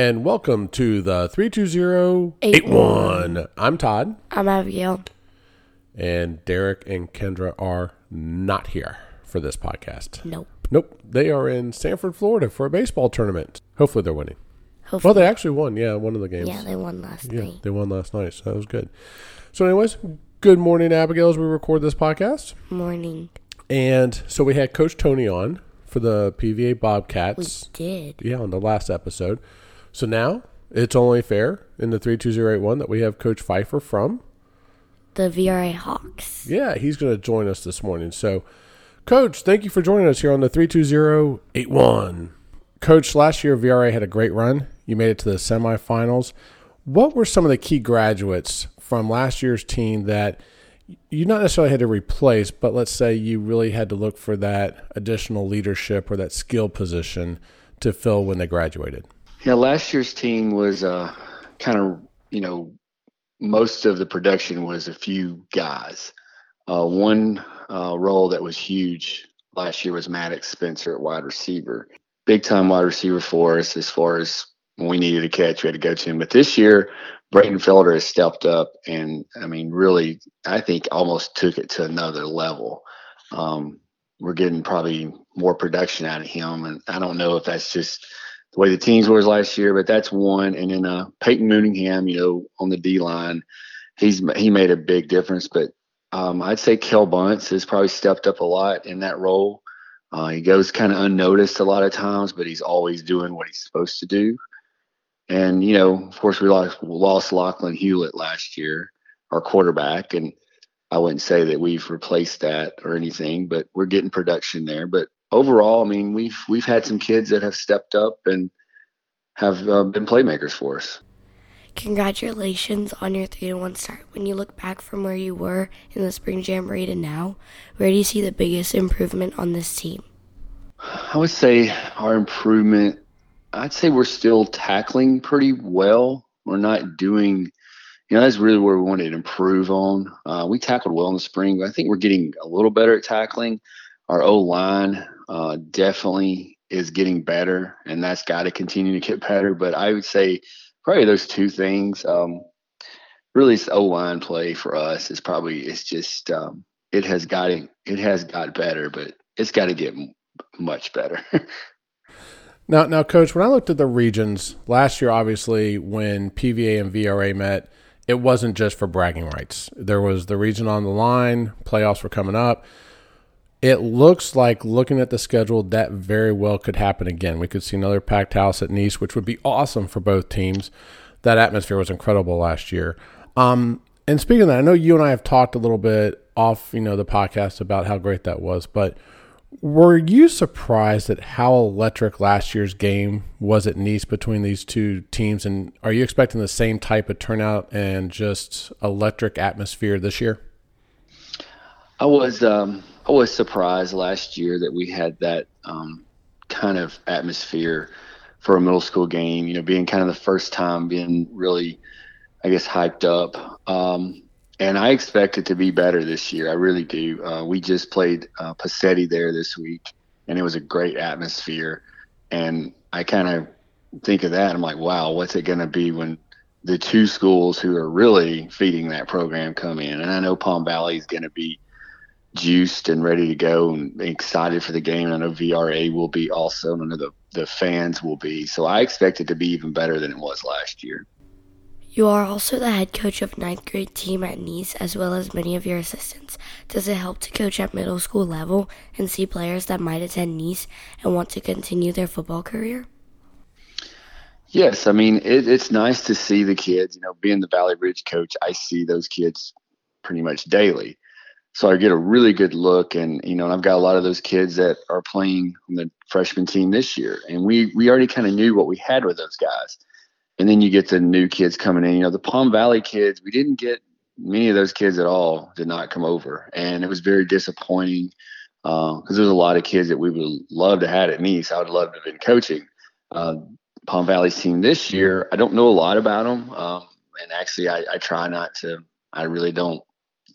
and welcome to the 32081. I'm Todd, I'm Abigail. and Derek and Kendra are not here for this podcast. Nope. Nope, they are in Sanford, Florida for a baseball tournament. Hopefully, they're winning. Well, they actually won. Yeah, one of the games. yeah, they won last Yeah, night. they won last night, so that was good. So, anyways, good morning, Abigail, as we record this podcast. Morning. And so we had Coach Tony on for the PVA Bobcats. We did. Yeah, on the last episode. So now it's only fair in the 32081 that we have Coach Phifer from. The VRA Hawks. Yeah, he's going to join us this morning. So, Coach, thank you for joining us here on the 32081. Coach, last year VRA had a great run. You made it to the semifinals. What were some of the key graduates from last year's team that you not necessarily had to replace, but let's say you really had to look for that additional leadership or that skill position to fill when they graduated? Yeah, last year's team was uh, kind of, you know, most of the production was a few guys. Uh, one uh, role that was huge last year was Maddox Spencer at wide receiver. Big time wide receiver for us as far as when we needed a catch, we had to go to him. But this year, Brayton Felder has stepped up and, I mean, really, I think almost took it to another level. Um, we're getting probably more production out of him. And I don't know if that's just the way the teams was last year, but that's one. And then uh, Peyton Mooningham, you know, on the D line, he's he made a big difference. But um, I'd say Kel Bunce has probably stepped up a lot in that role. Uh, he goes kind of unnoticed a lot of times, but he's always doing what he's supposed to do. And you know, of course, we lost lost Lachlan Hewlett last year, our quarterback, and I wouldn't say that we've replaced that or anything, but we're getting production there. But overall, I mean, we've we've had some kids that have stepped up and have uh, been playmakers for us. Congratulations on your 3 to 1 start. When you look back from where you were in the spring jamboree to now, where do you see the biggest improvement on this team? I would say our improvement. I'd say we're still tackling pretty well. We're not doing, you know, that's really where we wanted to improve on. Uh, we tackled well in the spring, but I think we're getting a little better at tackling. Our O line uh, definitely is getting better, and that's got to continue to get better. But I would say probably those two things. Um, really, it's O line play for us is probably it's just um, it has got it has got better, but it's got to get m- much better. Now, now, coach, when I looked at the regions last year, obviously when PVA and VRA met, it wasn't just for bragging rights. There was the region on the line. Playoffs were coming up. It looks like looking at the schedule that very well could happen again. We could see another packed house at Nease, which would be awesome for both teams. That atmosphere was incredible last year. Um, and speaking of that, I know you and I have talked a little bit off, you know, the podcast about how great that was, but were you surprised at how electric last year's game was at Nease between these two teams? And are you expecting the same type of turnout and just electric atmosphere this year? I was um, I was surprised last year that we had that um, kind of atmosphere for a middle school game. You know, being kind of the first time being really, I guess, hyped up. Um, and I expect it to be better this year. I really do. Uh, we just played uh, Passetti there this week, and it was a great atmosphere. And I kind of think of that. I'm like, wow, what's it going to be when the two schools who are really feeding that program come in? And I know Palm Valley is going to be juiced and ready to go and excited for the game. I know VRA will be also, and I know the, the fans will be. So I expect it to be even better than it was last year. You are also the head coach of ninth grade team at Nease, as well as many of your assistants. Does it help to coach at middle school level and see players that might attend Nease and want to continue their football career? Yes, I mean it, it's nice to see the kids. You know, being the Valley Ridge coach, I see those kids pretty much daily, so I get a really good look. And you know, and I've got a lot of those kids that are playing on the freshman team this year, and we we already kind of knew what we had with those guys. And then you get the new kids coming in. You know, the Palm Valley kids, we didn't get many of those kids at all. Did not come over, and it was very disappointing because uh, there's a lot of kids that we would love to have at Nease. I would love to have been coaching. Uh, Palm Valley's team this year, I don't know a lot about them, um, and actually, I, I try not to. I really don't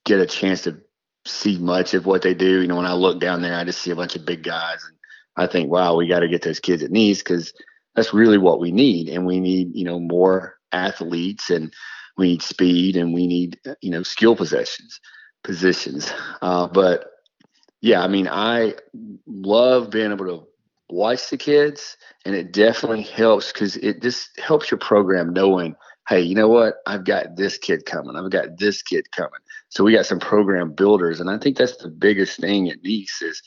get a chance to see much of what they do. You know, when I look down there, I just see a bunch of big guys, and I think, wow, we got to get those kids at Nease because that's really what we need, and we need you know more athletes, and we need speed, and we need you know skill possessions positions. Uh, but yeah, I mean, I love being able to watch the kids, and it definitely helps because it just helps your program knowing, hey, you know what? I've got this kid coming. I've got this kid coming. So we got some program builders, and I think that's the biggest thing at Nease is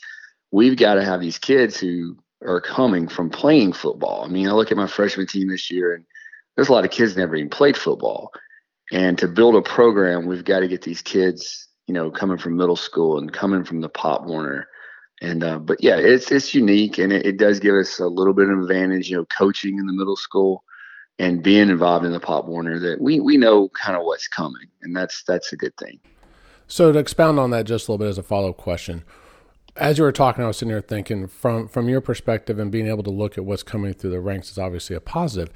we've got to have these kids who are coming from playing football. I mean, I look at my freshman team this year, and there's a lot of kids never even played football. And to build a program, we've got to get these kids, you know, coming from middle school and coming from the Pop Warner and uh, but yeah, it's it's unique, and it, it, does give us a little bit of advantage, you know, coaching in the middle school and being involved in the Pop Warner. That we we know kind of what's coming, and that's that's a good thing. So to expound on that just a little bit as a follow up question, as you were talking, I was sitting here thinking from from your perspective and being able to look at what's coming through the ranks is obviously a positive.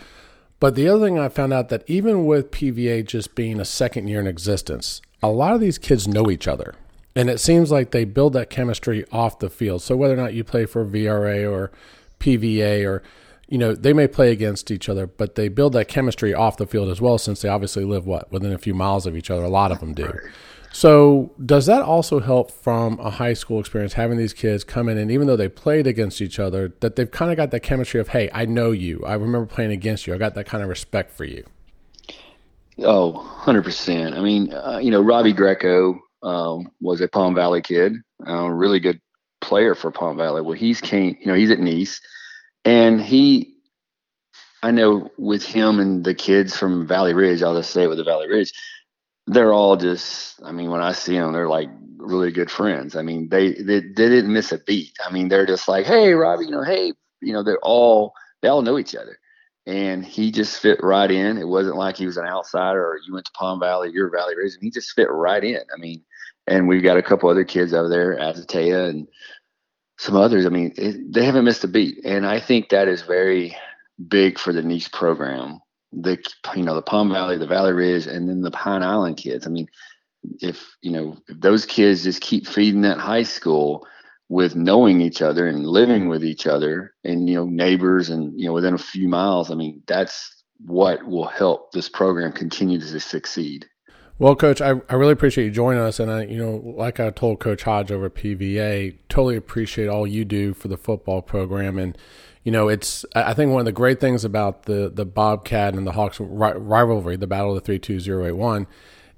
But the other thing I found out that even with PVA just being a second year in existence, a lot of these kids know each other. And it seems like they build that chemistry off the field. So whether or not you play for VRA or PVA or you know, they may play against each other, but they build that chemistry off the field as well since they obviously live what within a few miles of each other. A lot of them do. So, does that also help from a high school experience having these kids come in and even though they played against each other, that they've kind of got that chemistry of, hey, I know you. I remember playing against you. I got that kind of respect for you. Oh, 100%. I mean, uh, you know, Robbie Greco, um, was a Palm Valley kid, a really good player for Palm Valley. Well, he's came, you know, he's at Nease, and he, I know with him and the kids from Valley Ridge, I'll just say with the Valley Ridge, they're all just. I mean, when I see them, they're like really good friends. I mean, they they, they didn't miss a beat. I mean, they're just like, hey, Robbie, you know, hey, you know, they're all they all know each other and he just fit right in. It wasn't like he was an outsider or you went to Palm Valley, you're Valley Ridge, and he just fit right in. I mean, and we've got a couple other kids over there, Azatea and some others. I mean, it, they haven't missed a beat, and I think that is very big for the Nease program. The you know the Palm Valley, the Valley Ridge, and then the Pine Island kids. I mean, if you know if those kids just keep feeding that high school with knowing each other and living with each other, and you know neighbors, and you know within a few miles. I mean, that's what will help this program continue to succeed. Well, Coach, I, I really appreciate you joining us, and I, you know, like I told Coach Hodge over PVA, totally appreciate all you do for the football program, and you know, it's I think one of the great things about the the Bobcat and the Hawks rivalry, the Battle of the Three Two Zero Eight One,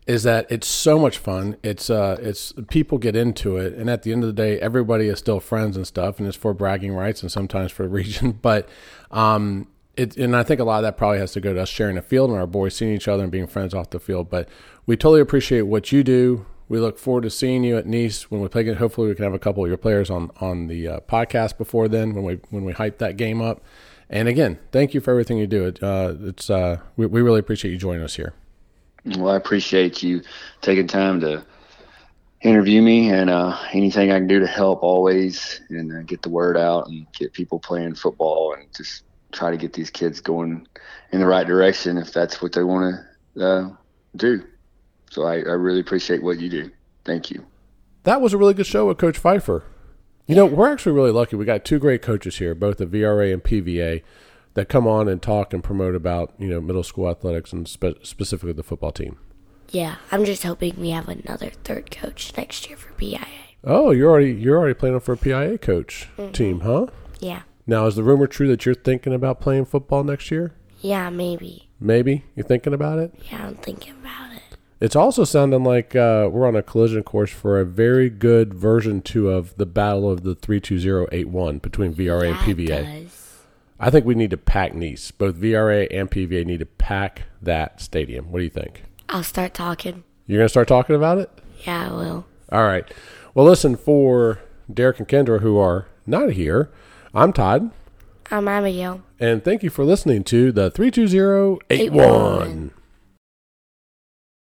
is that it's so much fun. It's uh, it's people get into it, and at the end of the day, everybody is still friends and stuff, and it's for bragging rights and sometimes for region, but um, it, and I think a lot of that probably has to go to us sharing the field and our boys seeing each other and being friends off the field. But we totally appreciate what you do. We look forward to seeing you at Nease when we play. Hopefully, we can have a couple of your players on on the uh, podcast before then when we when we hype that game up. And again, thank you for everything you do. It, uh, it's uh, we, we really appreciate you joining us here. Well, I appreciate you taking time to interview me, and uh, anything I can do to help, always, and uh, get the word out and get people playing football and just try to get these kids going in the right direction if that's what they want to uh, do. So I, I really appreciate what you do. Thank you. That was a really good show with Coach Phifer. You know, we're actually really lucky. We got two great coaches here, both the VRA and PVA, that come on and talk and promote about you know middle school athletics and spe- specifically the football team. Yeah, I'm just hoping we have another third coach next year for PIA. Oh, you're already you're already planning for a PIA coach mm-hmm. team, huh? Yeah. Now, is the rumor true that you're thinking about playing football next year? Yeah, maybe. Maybe you're thinking about it. Yeah, I'm thinking about it. It's also sounding like uh, we're on a collision course for a very good version two of the battle of the three two zero eight one between VRA yeah, and PVA. I think we need to pack Nease. Both VRA and PVA need to pack that stadium. What do you think? I'll start talking. You're gonna start talking about it? Yeah, I will. All right. Well, listen for Derek and Kendra, who are not here. I'm Todd. I'm Abigail. And thank you for listening to the 32081.